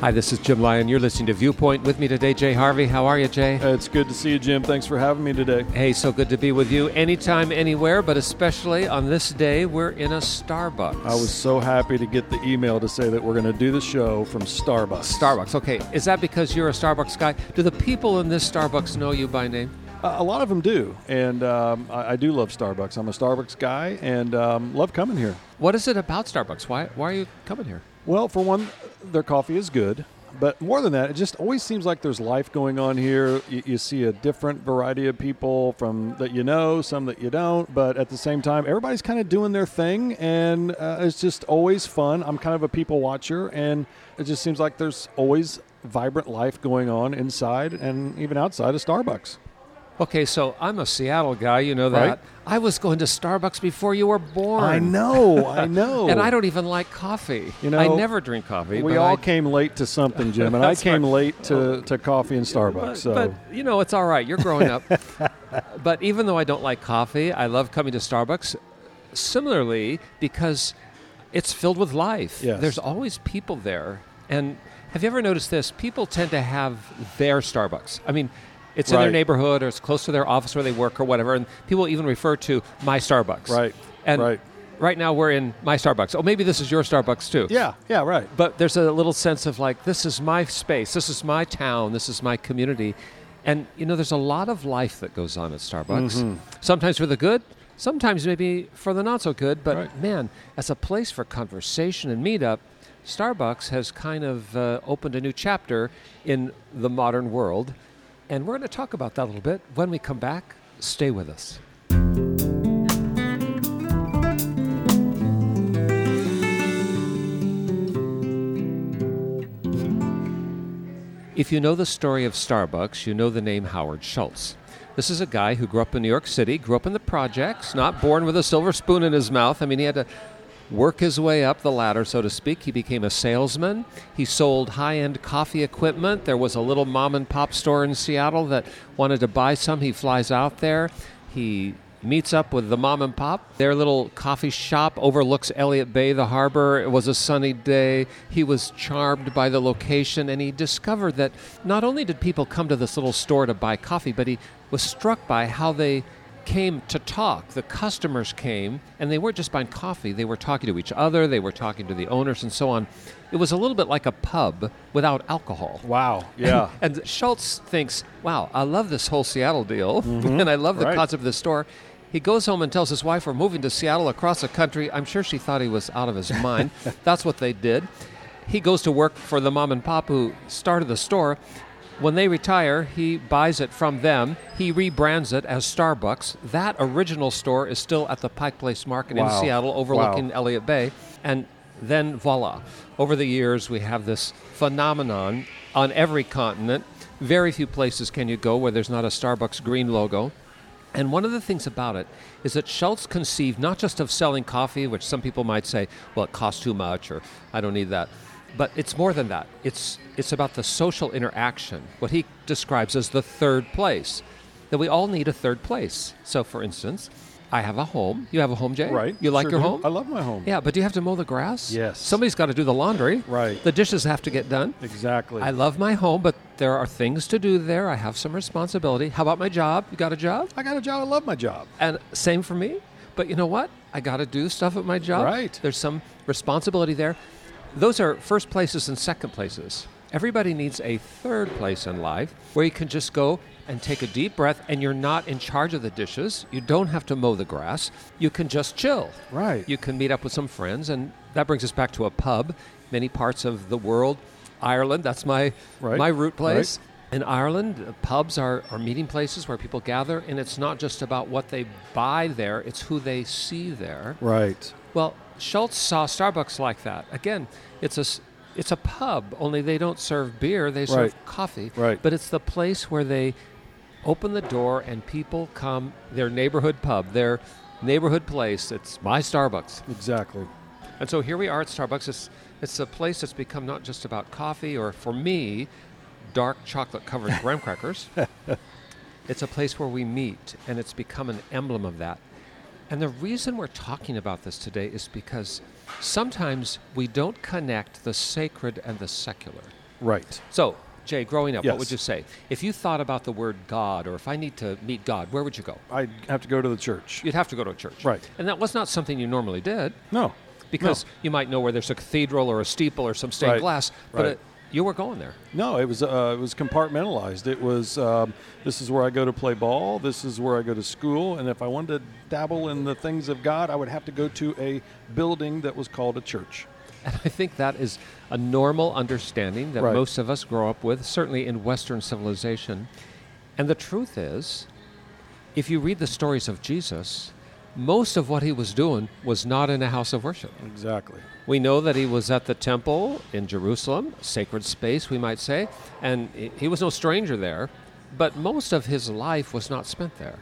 Hi, this is Jim Lyon. You're listening to Viewpoint with me today, Jay Harvey. How are you, Jay? Uh, It's good to see you, Jim. Thanks for having me today. Hey, so good to be with you anytime, anywhere, but especially on this day, we're in a Starbucks. I was so happy to get the email to say that we're going to do the show from Starbucks. Starbucks. Okay, is that because you're a Starbucks guy? Do the people in this Starbucks know you by name? Uh, a lot of them do, and um, I, I do love Starbucks. I'm a Starbucks guy and um, love coming here. What is it about Starbucks? Why, why are you coming here? Well, for one, their coffee is good. But more than that, it just always seems like there's life going on here. You, you see a different variety of people from that you know, some that you don't. But at the same time, everybody's kind of doing their thing, and uh, it's just always fun. I'm kind of a people watcher, and it just seems like there's always vibrant life going on inside and even outside of Starbucks. Okay, so I'm a Seattle guy, you know that. Right. I was going to Starbucks before you were born. I know, I know. And I don't even like coffee. You know, I never drink coffee. We all I, came late to something, Jim, and I came right. late to, oh. to coffee and Starbucks. But, so but, you know, it's all right. You're growing up. but even though I don't like coffee, I love coming to Starbucks. Similarly, because it's filled with life. Yes. There's always people there. And have you ever noticed this? People tend to have their Starbucks. I mean, it's in their neighborhood or it's close to their office where they work or whatever. And people even refer to my Starbucks. Right, And right. right now we're in my Starbucks. Oh, maybe this is your Starbucks too. yeah, yeah, right. But there's a little sense of like, this is my space, this is my town, this is my community. And, you know, there's a lot of life that goes on at Starbucks. Mm-hmm. Sometimes for the good, sometimes maybe for the not so good. But Right. man, as a place for conversation and meetup, Starbucks has kind of uh, opened a new chapter in the modern world. And we're going to talk about that a little bit when we come back. Stay with us. If you know the story of Starbucks, you know the name Howard Schultz. This is a guy who grew up in New York City, grew up in the projects, not born with a silver spoon in his mouth. I mean, he had to work his way up the ladder, so to speak. He became a salesman. He sold high end coffee equipment. There was a little mom and pop store in Seattle that wanted to buy some. He flies out there. He meets up with the mom and pop. Their little coffee shop overlooks Elliott Bay, the harbor. It was a sunny day. He was charmed by the location and he discovered that not only did people come to this little store to buy coffee, but he was struck by how they came to talk. The customers came and they weren't just buying coffee, they were talking to each other, they were talking to the owners and so on. It was a little bit like a pub without alcohol. Wow. Yeah. And Schultz thinks, wow, I love this whole Seattle deal, mm-hmm. and I love the Right. concept of this store. He goes home and tells his wife, We're moving to Seattle across the country. I'm sure she thought he was out of his mind. That's what they did. He goes to work for the mom and pop who started the store. When they retire, he buys it from them. He rebrands it as Starbucks. That original store is still at the Pike Place Market in Seattle, overlooking Elliott Bay. And then voila. Over the years, we have this phenomenon on every continent. Very few places can you go where there's not a Starbucks green logo. And one of the things about it is that Schultz conceived not just of selling coffee, which some people might say, well, it costs too much or I don't need that. But it's more than that. It's, it's about the social interaction, what he describes as the third place, that we all need a third place. So, for instance, I have a home. You have a home, Jay? Right. You like Sure your do. home? I love my home. Yeah, but do you have to mow the grass? Yes. Somebody's got to do the laundry. Right. The dishes have to get done. Exactly. I love my home, but there are things to do there. I have some responsibility. How about my job? You got a job? I got a job. I love my job. And same for me. But you know what? I got to do stuff at my job. Right. There's some responsibility there. Those are first places and second places. Everybody needs a third place in life where you can just go and take a deep breath and you're not in charge of the dishes. You don't have to mow the grass. You can just chill. Right. You can meet up with some friends and that brings us back to a pub. Many parts of the world, Ireland, that's my Right. my root place. In Ireland, uh, pubs are, are meeting places where people gather, and it's not just about what they buy there, it's who they see there. Right. Well, Schultz saw Starbucks like that. Again, it's a, it's a pub, only they don't serve beer, they serve Right. coffee. Right. But it's the place where they open the door and people come, their neighborhood pub, their neighborhood place. It's my Starbucks. Exactly. And so here we are at Starbucks. It's, it's a place that's become not just about coffee or, for me, dark chocolate covered graham crackers. It's a place where we meet, and it's become an emblem of that. And the reason we're talking about this today is because sometimes we don't connect the sacred and the secular. Right. So, Jay, growing up, Yes. what would you say? If you thought about the word God, or if I need to meet God, where would you go? I'd have to go to the church. You'd have to go to a church. Right. And that was not something you normally did No. because No. you might know where there's a cathedral or a steeple or some stained Right. glass, but Right. You were going there. No, it was uh, it was compartmentalized. It was um, this is where I go to play ball. This is where I go to school. And if I wanted to dabble in the things of God, I would have to go to a building that was called a church. And I think that is a normal understanding that Right. most of us grow up with, certainly in Western civilization. And the truth is, if you read the stories of Jesus, most of what he was doing was not in a house of worship. Exactly. We know that he was at the temple in Jerusalem, sacred space, we might say, and he- was no stranger there, but most of his life was not spent there.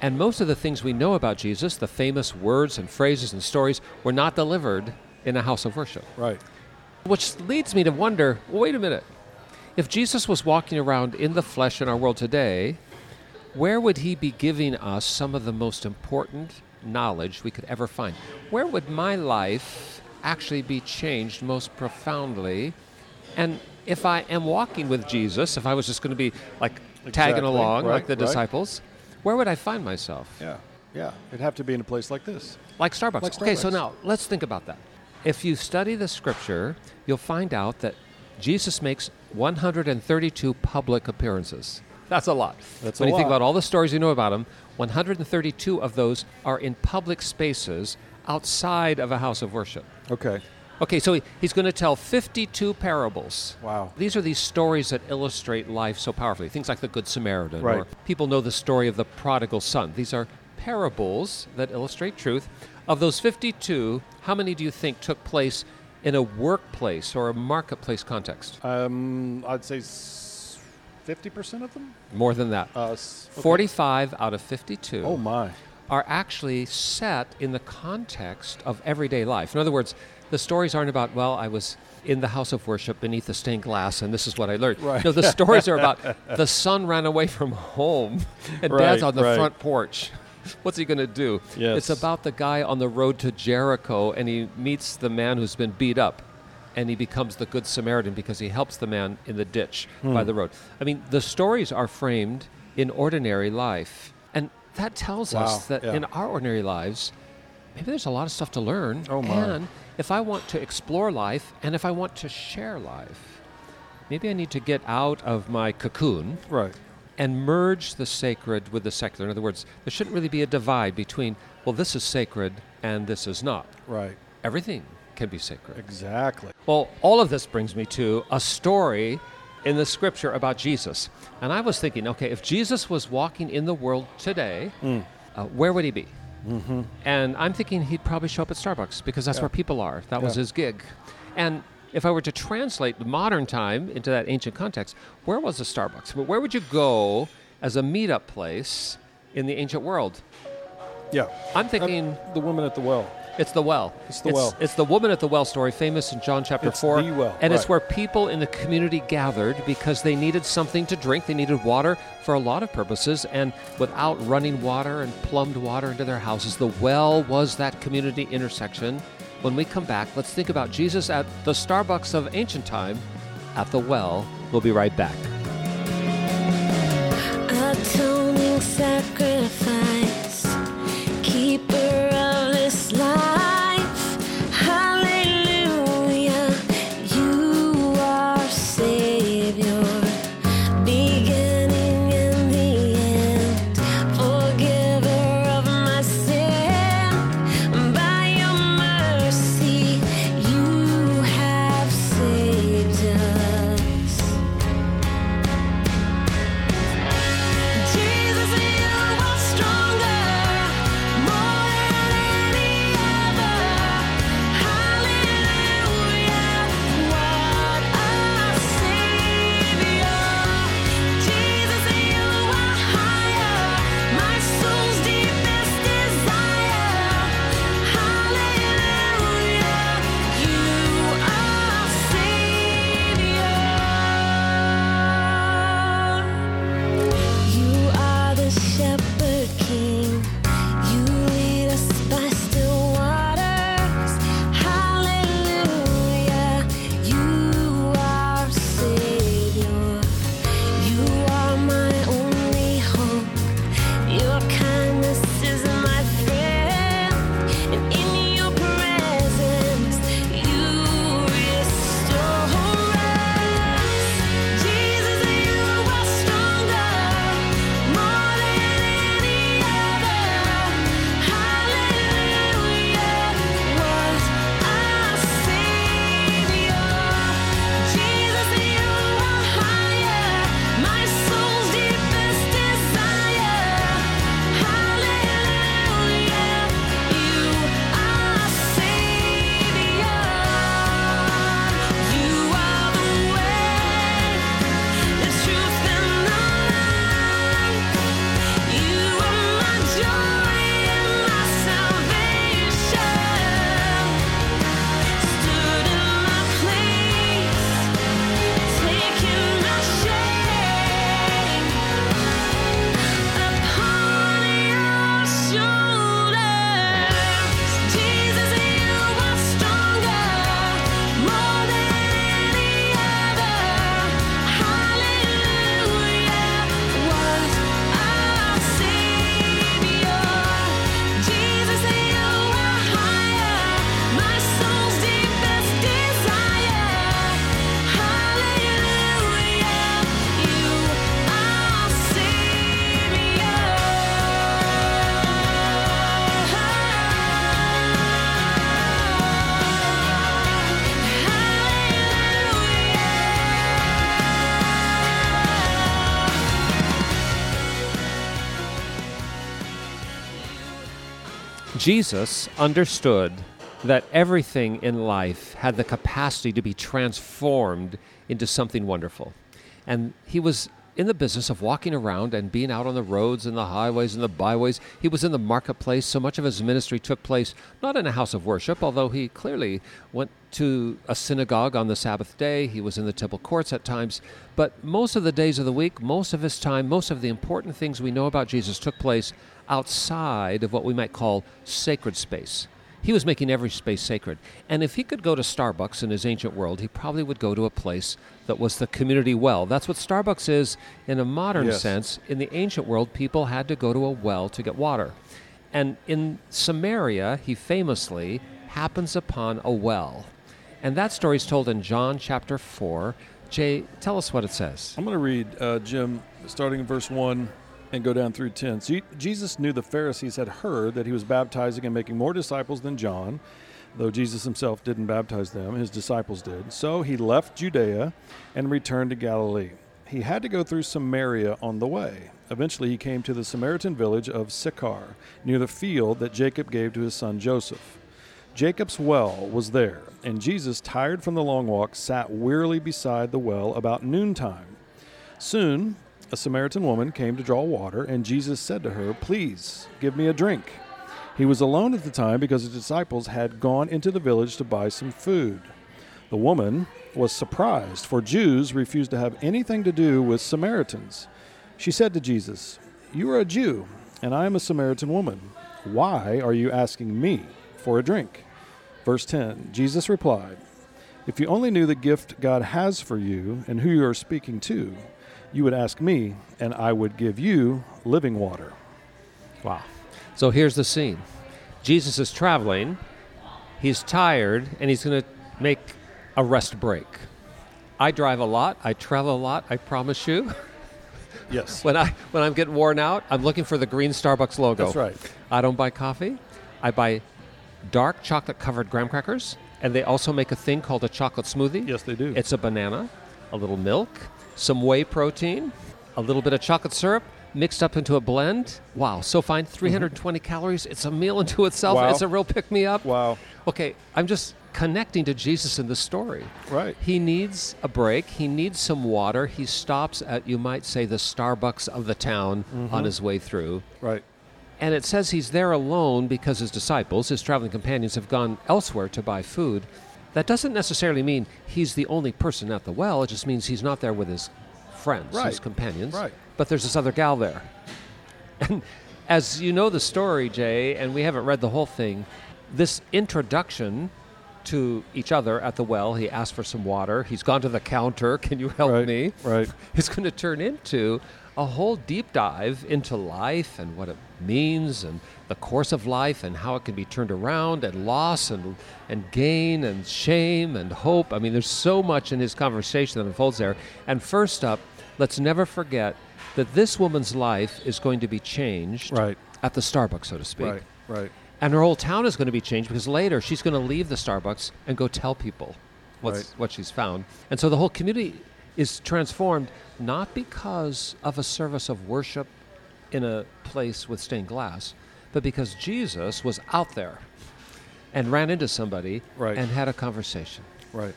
And most of the things we know about Jesus, the famous words and phrases and stories, were not delivered in a house of worship. Right. Which leads me to wonder well, wait a minute. If Jesus was walking around in the flesh in our world today, where would he be giving us some of the most important knowledge we could ever find? Where would my life actually be changed most profoundly? And if I am walking with Jesus, if I was just going to be like tagging Exactly. along Right, like the right. disciples, where would I find myself? Yeah. Yeah. It'd have to be in a place like this. Like Starbucks. Like Okay, so now let's think about that. If you study the scripture, you'll find out that Jesus makes 132 public appearances. That's a lot. That's when you think about all the stories you know about him, 132 of those are in public spaces outside of a house of worship. Okay. Okay, so he- he's going to tell 52 parables. Wow. These are these stories that illustrate life so powerfully. Things like the Good Samaritan, Right. or people know the story of the prodigal son. These are parables that illustrate truth. Of those 52, how many do you think took place in a workplace or a marketplace context? Um, I'd say fifty percent of them. More than that. Uh, okay. 45 out of 52 Oh my. are actually set in the context of everyday life. In other words, the stories aren't about, well, I was in the house of worship beneath the stained glass and this is what I learned. Right. No, the stories are about the son ran away from home and Right, dad's on the right. front porch. What's he going to do? Yes. It's about the guy on the road to Jericho and he meets the man who's been beat up and he becomes the good Samaritan because he helps the man in the ditch Hmm. by the road. I mean, the stories are framed in ordinary life. And that tells Wow, us that yeah. in our ordinary lives, maybe there's a lot of stuff to learn. Oh, my. And if I want to explore life and if I want to share life, maybe I need to get out of my cocoon Right. and merge the sacred with the secular. In other words, there shouldn't really be a divide between, well, this is sacred and this is not. Right. Everything can be sacred. Exactly. Well, all of this brings me to a story in the scripture about Jesus. And I was thinking, okay, if Jesus was walking in the world today, Hmm. uh, where would he be? Mm-hmm. And I'm thinking he'd probably show up at Starbucks because that's Yeah. where people are. That was his gig. And if I were to translate the modern time into that ancient context, where was the Starbucks? But where would you go as a meetup place in the ancient world? Yeah. I'm thinking the woman at the well. It's the well. It's the well. It's the woman at the well story, famous in John chapter It's 4. the well, and it's where people in the community gathered because they needed something to drink. They needed water for a lot of purposes. And without running water and plumbed water into their houses, the well was that community intersection. When we come back, let's think about Jesus at the Starbucks of ancient time at the well. We'll be right back. Jesus understood that everything in life had the capacity to be transformed into something wonderful. And he was in the business of walking around and being out on the roads and the highways and the byways. He was in the marketplace. So much of his ministry took place not in a house of worship, although he clearly went to a synagogue on the Sabbath day. He was in the temple courts at times. But most of the days of the week, most of his time, most of the important things we know about Jesus took place outside of what we might call sacred space. He was making every space sacred. And if he could go to Starbucks in his ancient world, he probably would go to a place that was the community well. That's what Starbucks is in a modern Yes. sense. In the ancient world, people had to go to a well to get water. And in Samaria, he famously happens upon a well. And that story is told in John chapter 4. Jay, tell us what it says. I'm going to read, uh, Jim, starting in verse 1 and go down through 10. So Jesus knew the Pharisees had heard that he was baptizing and making more disciples than John, though Jesus himself didn't baptize them, his disciples did. So he left Judea and returned to Galilee. He had to go through Samaria on the way. Eventually, he came to the Samaritan village of Sychar, near the field that Jacob gave to his son Joseph. Jacob's well was there, and Jesus, tired from the long walk, sat wearily beside the well about noontime. Soon, a Samaritan woman came to draw water, and Jesus said to her, Please, give me a drink. He was alone at the time because his disciples had gone into the village to buy some food. The woman was surprised, for Jews refused to have anything to do with Samaritans. She said to Jesus, You are a Jew, and I am a Samaritan woman. Why are you asking me for a drink? Verse 10 Jesus replied, If you only knew the gift God has for you and who you are speaking to, you would ask me, and I would give you living water. Wow. So here's the scene Jesus is traveling, he's tired, and he's going to make a rest break. I drive a lot, I travel a lot, I promise you. Yes. When, I, when I'm getting worn out, I'm looking for the green Starbucks logo. That's right. I don't buy coffee, I buy dark chocolate covered graham crackers, and they also make a thing called a chocolate smoothie. Yes, they do. It's a banana, a little milk, some whey protein, a little bit of chocolate syrup mixed up into a blend. Wow, so fine. 320 calories. It's a meal into itself. Mm-hmm. Wow. It's a real pick me up. Wow. Okay, I'm just connecting to Jesus in the story. Right. He needs a break. He needs some water. He stops at, you might say, the Starbucks of the town Mm-hmm. on his way through. Right. And it says he's there alone because his disciples, his traveling companions, have gone elsewhere to buy food. That doesn't necessarily mean he's the only person at the well. It just means he's not there with his friends, his companions. Right. But there's this other gal there. And as you know the story, Jay, and we haven't read the whole thing, this introduction to each other at the well, he asked for some water. He's gone to the counter. Can you help right. me? Right. is going to turn into a whole deep dive into life and what it means and the course of life and how it can be turned around and loss and, and gain and shame and hope. I mean, there's so much in his conversation that unfolds there. And first up, let's never forget that this woman's life is going to be changed Right. at the Starbucks, so to speak. Right. Right. And her whole town is going to be changed because later she's going to leave the Starbucks and go tell people what's, Right. what she's found. And so the whole community is transformed not because of a service of worship in a place with stained glass, but because Jesus was out there and ran into somebody Right. and had a conversation. Right.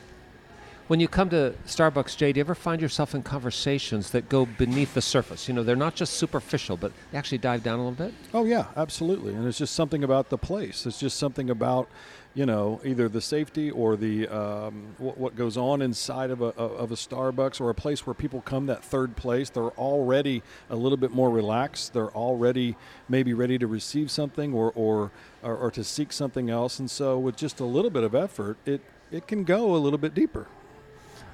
When you come to Starbucks, Jay, do you ever find yourself in conversations that go beneath the surface? You know, they're not just superficial, but they actually dive down a little bit? Oh yeah, absolutely. And it's just something about the place. It's just something about, you know, either the safety or the um, what, what goes on inside of a of a Starbucks or a place where people come that third place. They're already a little bit more relaxed. They're already maybe ready to receive something or or or, or to seek something else. And so with just a little bit of effort, it it can go a little bit deeper.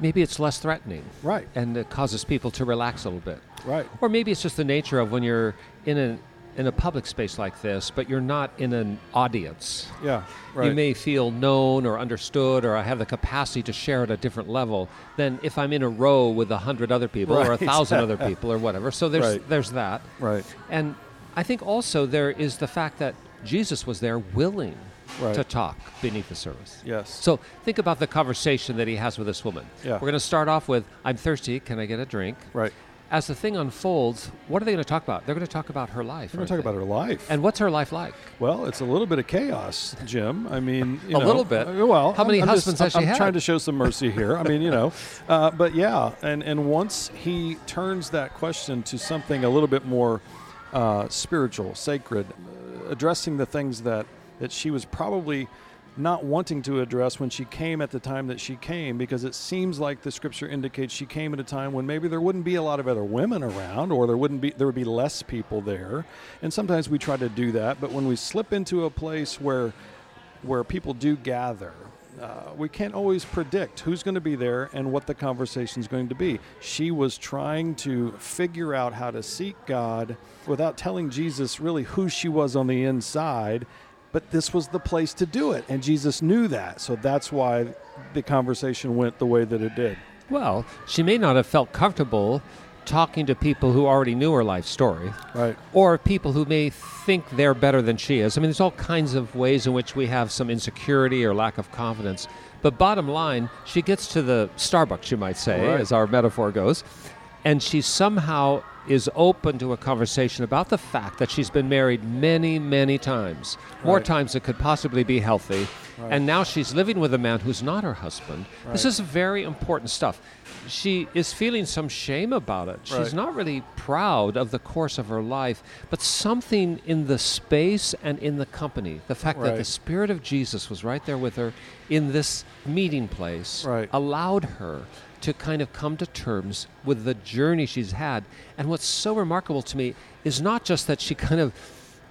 Maybe it's less threatening. Right. and it causes people to relax a little bit. Right. Or maybe it's just the nature of when you're in a in a public space like this, but you're not in an audience. Yeah. Right. You may feel known or understood, or I have the capacity to share at a different level than if I'm in a row with a hundred other people or a thousand other people or whatever. So there's Right. there's that. Right. And I think also there is the fact that Jesus was there willing Right. to talk beneath the surface. Yes. So think about the conversation that he has with this woman. Yeah. We're going to start off with, I'm thirsty. Can I get a drink? Right. as the thing unfolds, what are they going to talk about? They're going to talk about her life. We're going to talk about her life. And what's her life like? Well, it's a little bit of chaos, Jim. I mean, you know. A know, little bit. uh, Well, How many I'm just- husbands has I'm, she I'm had? trying to show some mercy here. I mean, you know, uh, but yeah, and and once he turns that question to something a little bit more uh, spiritual, sacred, uh, addressing the things that that she was probably not wanting to address when she came at the time that she came because it seems like the scripture indicates she came at a time when maybe there wouldn't be a lot of other women around or there wouldn't be there would be less people there and sometimes we try to do that but when we slip into a place where where people do gather uh, we can't always predict who's going to be there and what the conversation is going to be. She was trying to figure out how to seek God without telling Jesus really who she was on the inside, but this was the place to do it. And Jesus knew that. So that's why the conversation went the way that it did. Well, she may not have felt comfortable talking to people who already knew her life story. Right. or people who may think they're better than she is. I mean, there's all kinds of ways in which we have some insecurity or lack of confidence. But bottom line, she gets to the Starbucks, you might say, Right. as our metaphor goes, and she somehow is open to a conversation about the fact that she's been married many, many times, more Right. times than could possibly be healthy. Right. And now she's living with a man who's not her husband. This is very important stuff. She is feeling some shame about it. She's Right. not really proud of the course of her life, but something in the space and in the company, the fact that the Spirit of Jesus was right there with her in this meeting place, Right. allowed her to kind of come to terms with the journey she's had. And what's so remarkable to me is not just that she kind of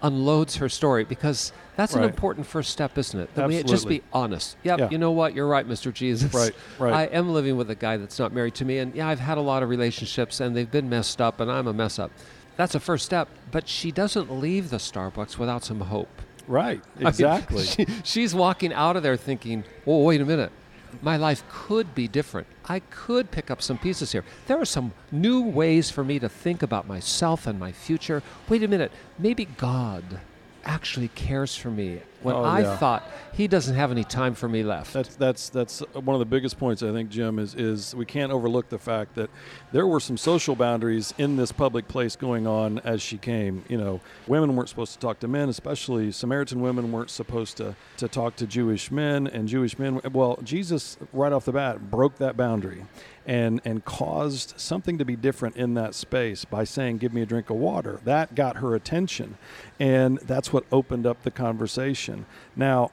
unloads her story, because that's an important first step, isn't it? That we just be honest. Yep, Yeah. you know what? You're right, Mr. Jesus. Right, right. I am living with a guy that's not married to me, and yeah, I've had a lot of relationships, and they've been messed up, and I'm a mess up. That's a first step, but she doesn't leave the Starbucks without some hope. Right. I mean, Exactly. she- she's walking out of there thinking, "Oh, wait a minute, my life could be different. I could pick up some pieces here. There are some new ways for me to think about myself and my future. Wait a minute, maybe God actually cares for me when Oh, I yeah. thought He doesn't have any time for me left." That's that's that's one of the biggest points I think, Jim, is is we can't overlook the fact that there were some social boundaries in this public place going on as she came. You know, women weren't supposed to talk to men, especially Samaritan women weren't supposed to to talk to Jewish men, and Jewish men. Well, Jesus right off the bat broke that boundary. And, and caused something to be different in that space by saying, Give me a drink of water. That got her attention. And that's what opened up the conversation. Now,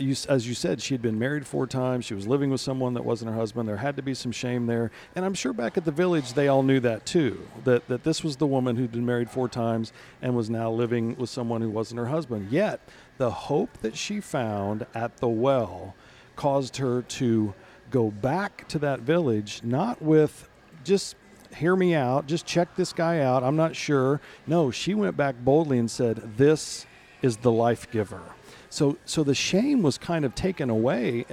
you, as you said, she had been married four times. She was living with someone that wasn't her husband. There had to be some shame there, and I'm sure back at the village they all knew that too. That that this was the woman who'd been married four times and was now living with someone who wasn't her husband. Yet the hope that she found at the well caused her to go back to that village, not with just hear me out, just check this guy out. I'm not sure. No, she went back boldly and said, "This is the life giver." So, so the shame was kind of taken away,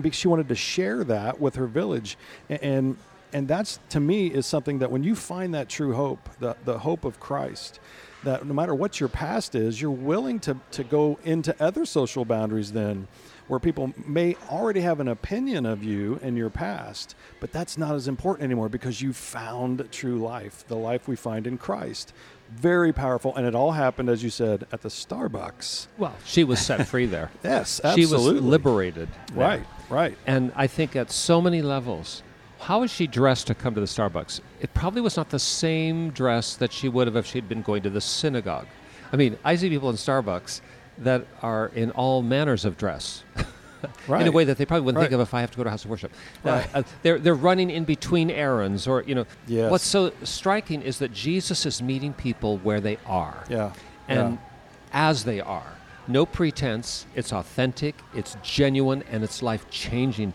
because she wanted to share that with her village, and and that's to me is something that when you find that true hope, the the hope of Christ, that no matter what your past is, you're willing to to go into other social boundaries then, where people may already have an opinion of you and your past, but that's not as important anymore because you found true life, the life we find in Christ. Very powerful, and it all happened, as you said, at the Starbucks. well, she was set free there. Yes, absolutely. She was liberated. there. Right, right. And I think at so many levels, how is she dressed to come to the Starbucks? It probably was not the same dress that she would have if she'd been going to the synagogue. I mean, I see people in Starbucks that are in all manners of dress. Right. In a way that they probably wouldn't think of if I have to go to a house of worship. Uh, Right. uh, they're, they're running in between errands, or, you know. Yes. What's so striking is that Jesus is meeting people where they are Yeah. and yeah. as they are. No pretense. It's authentic. It's genuine, and it's life changing.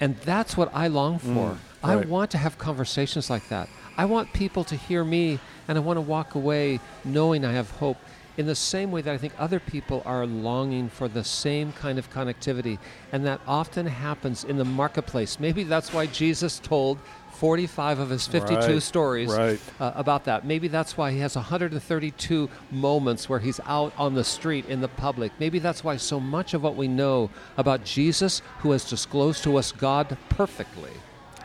And that's what I long for. I right. want to have conversations like that. I want people to hear me, and I want to walk away knowing I have hope. In the same way that I think other people are longing for the same kind of connectivity, and that often happens in the marketplace. Maybe that's why Jesus told 45 of his 52 Right, stories right. uh, about that. Maybe that's why he has 132 moments where he's out on the street in the public. Maybe that's why so much of what we know about Jesus, who has disclosed to us God perfectly,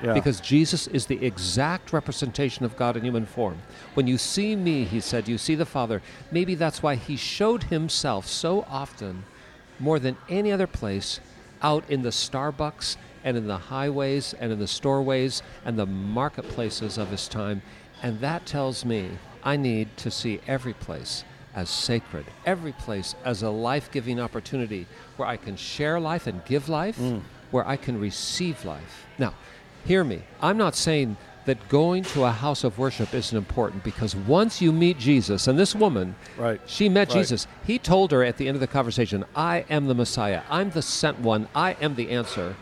Yeah. because Jesus is the exact representation of God in human form. When you see me, he said, you see the Father. Maybe that's why he showed himself so often, more than any other place, out in the Starbucks and in the highways and in the storeways and the marketplaces of his time. And that tells me I need to see every place as sacred, every place as a life giving opportunity where I can share life and give life, mm. where I can receive life. Now, hear me. I'm not saying that going to a house of worship isn't important because once you meet Jesus, and this woman, Right. she met Right. Jesus. He told her at the end of the conversation, I am the Messiah. I'm the sent one. I am the answer.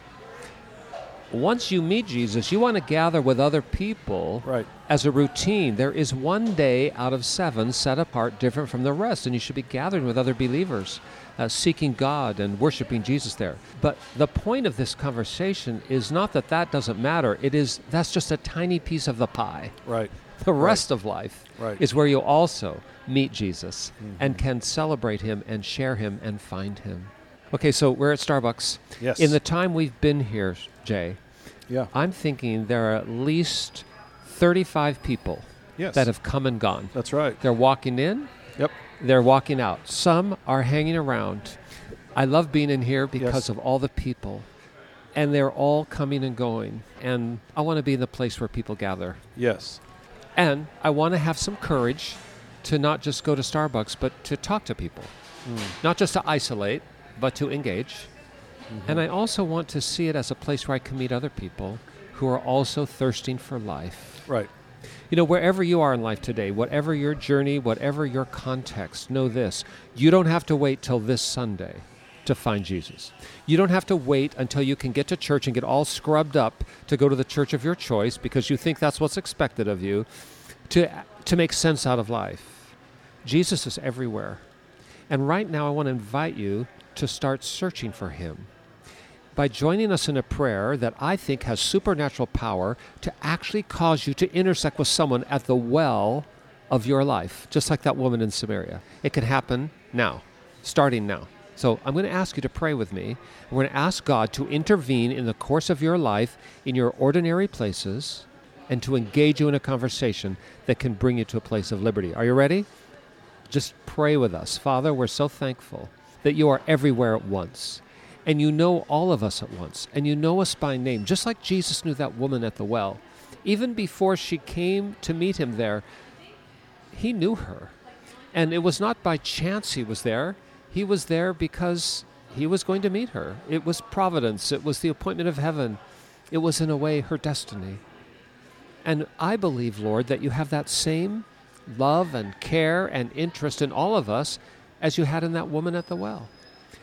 Once you meet Jesus, you want to gather with other people Right. as a routine. There is one day out of seven set apart different from the rest, and you should be gathering with other believers, uh, seeking God and worshiping Jesus there. But the point of this conversation is not that that doesn't matter. It is that's just a tiny piece of the pie. Right. The rest of life Right. is where you also meet Jesus and can celebrate him and share him and find him. Okay, so we're at Starbucks. Yes. In the time we've been here, Jay, Yeah. I'm thinking there are at least 35 people Yes. that have come and gone. That's right. They're walking in, Yep. They're walking out. Some are hanging around. I love being in here because Yes. of all the people. And they're all coming and going. And I want to be in the place where people gather. Yes. And I want to have some courage to not just go to Starbucks, but to talk to people. Hmm. Not just to isolate, but to engage. Mm-hmm. And I also want to see it as a place where I can meet other people who are also thirsting for life. Right. You know, wherever you are in life today, whatever your journey, whatever your context, know this you don't have to wait till this Sunday to find Jesus. You don't have to wait until you can get to church and get all scrubbed up to go to the church of your choice because you think that's what's expected of you to, to make sense out of life. Jesus is everywhere. And right now, I want to invite you to start searching for him by joining us in a prayer that I think has supernatural power to actually cause you to intersect with someone at the well of your life, just like that woman in Samaria. It can happen now, starting now. So I'm going to ask you to pray with me. We're going to ask God to intervene in the course of your life in your ordinary places and to engage you in a conversation that can bring you to a place of liberty. Are you ready? Just pray with us. Father, we're so thankful that you are everywhere at once. And you know all of us at once. And you know us by name, just like Jesus knew that woman at the well. Even before she came to meet him there, he knew her. And it was not by chance he was there, he was there because he was going to meet her. It was providence, it was the appointment of heaven, it was, in a way, her destiny. And I believe, Lord, that you have that same love and care and interest in all of us as you had in that woman at the well.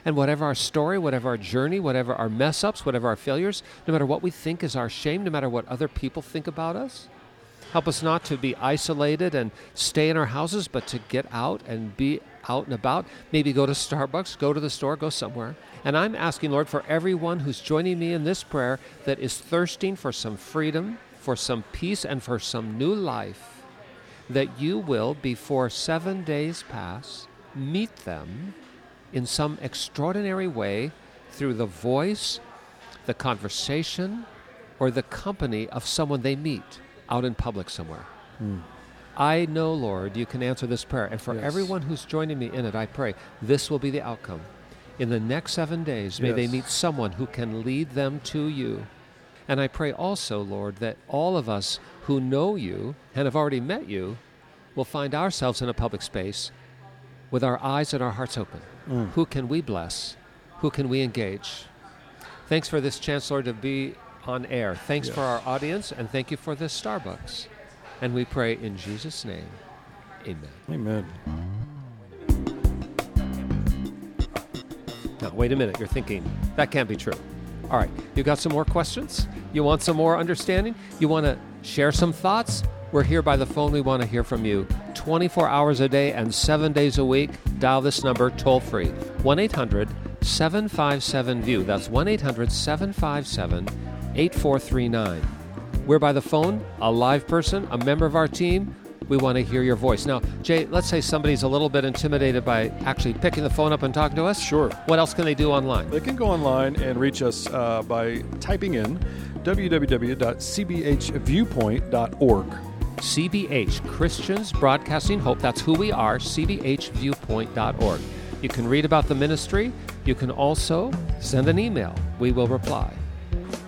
And whatever our story, whatever our journey, whatever our mess ups, whatever our failures, no matter what we think is our shame, no matter what other people think about us, help us not to be isolated and stay in our houses, but to get out and be out and about. Maybe go to Starbucks, go to the store, go somewhere. And I'm asking, Lord, for everyone who's joining me in this prayer that is thirsting for some freedom, for some peace, and for some new life, that you will, before seven days pass, meet them in some extraordinary way through the voice, the conversation, or the company of someone they meet out in public somewhere. Hmm. I know, Lord, you can answer this prayer. And for Yes. everyone who's joining me in it, I pray this will be the outcome. In the next seven days, may they meet someone who can lead them to you. And I pray also, Lord, that all of us who know you and have already met you will find ourselves in a public space with our eyes and our hearts open. Mm. Who can we bless? Who can we engage? Thanks for this chance, Lord, to be on air. Thanks for our audience, and thank you for this Starbucks. And we pray in Jesus' name. Amen. Amen. Now, wait a minute. You're thinking, that can't be true. All right. You got some more questions? You want some more understanding? You want to share some thoughts? We're here by the phone. We want to hear from you 24 hours a day and seven days a week. Dial this number toll free 1 800 757 VIEW. That's 1 800 757 8439. We're by the phone, a live person, a member of our team. We want to hear your voice. Now, Jay, let's say somebody's a little bit intimidated by actually picking the phone up and talking to us. Sure. What else can they do online? They can go online and reach us uh, by typing in www.cbhviewpoint.org. CBH, Christians Broadcasting Hope. That's who we are, cbhviewpoint.org. You can read about the ministry. You can also send an email. We will reply.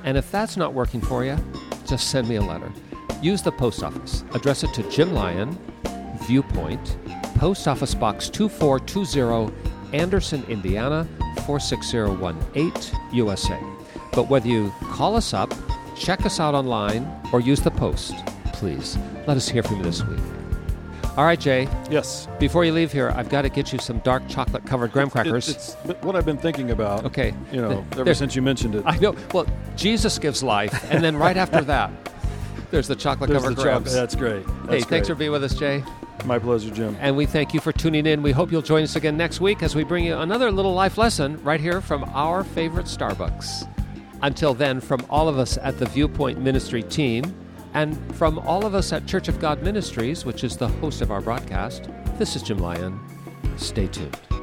And if that's not working for you, just send me a letter. Use the post office. Address it to Jim Lyon, Viewpoint, Post Office Box 2420, Anderson, Indiana 46018, USA. But whether you call us up, check us out online, or use the post, please let us hear from you this week. All right, Jay, Yes. before you leave here, I've got to get you some dark chocolate covered graham crackers. it's what I've been thinking about. Okay. You know, ever there- since you mentioned it. I know. Well, Jesus gives life, and then right after that, there's the chocolate covered the grahams. chocolate. That's great. That's hey, thanks for being with us, Jay. My pleasure, Jim. And we thank you for tuning in. We hope you'll join us again next week as we bring you another little life lesson right here from our favorite Starbucks. Until then, from all of us at the Viewpoint Ministry team, and from all of us at Church of God Ministries, which is the host of our broadcast, this is Jim Lyon. Stay tuned.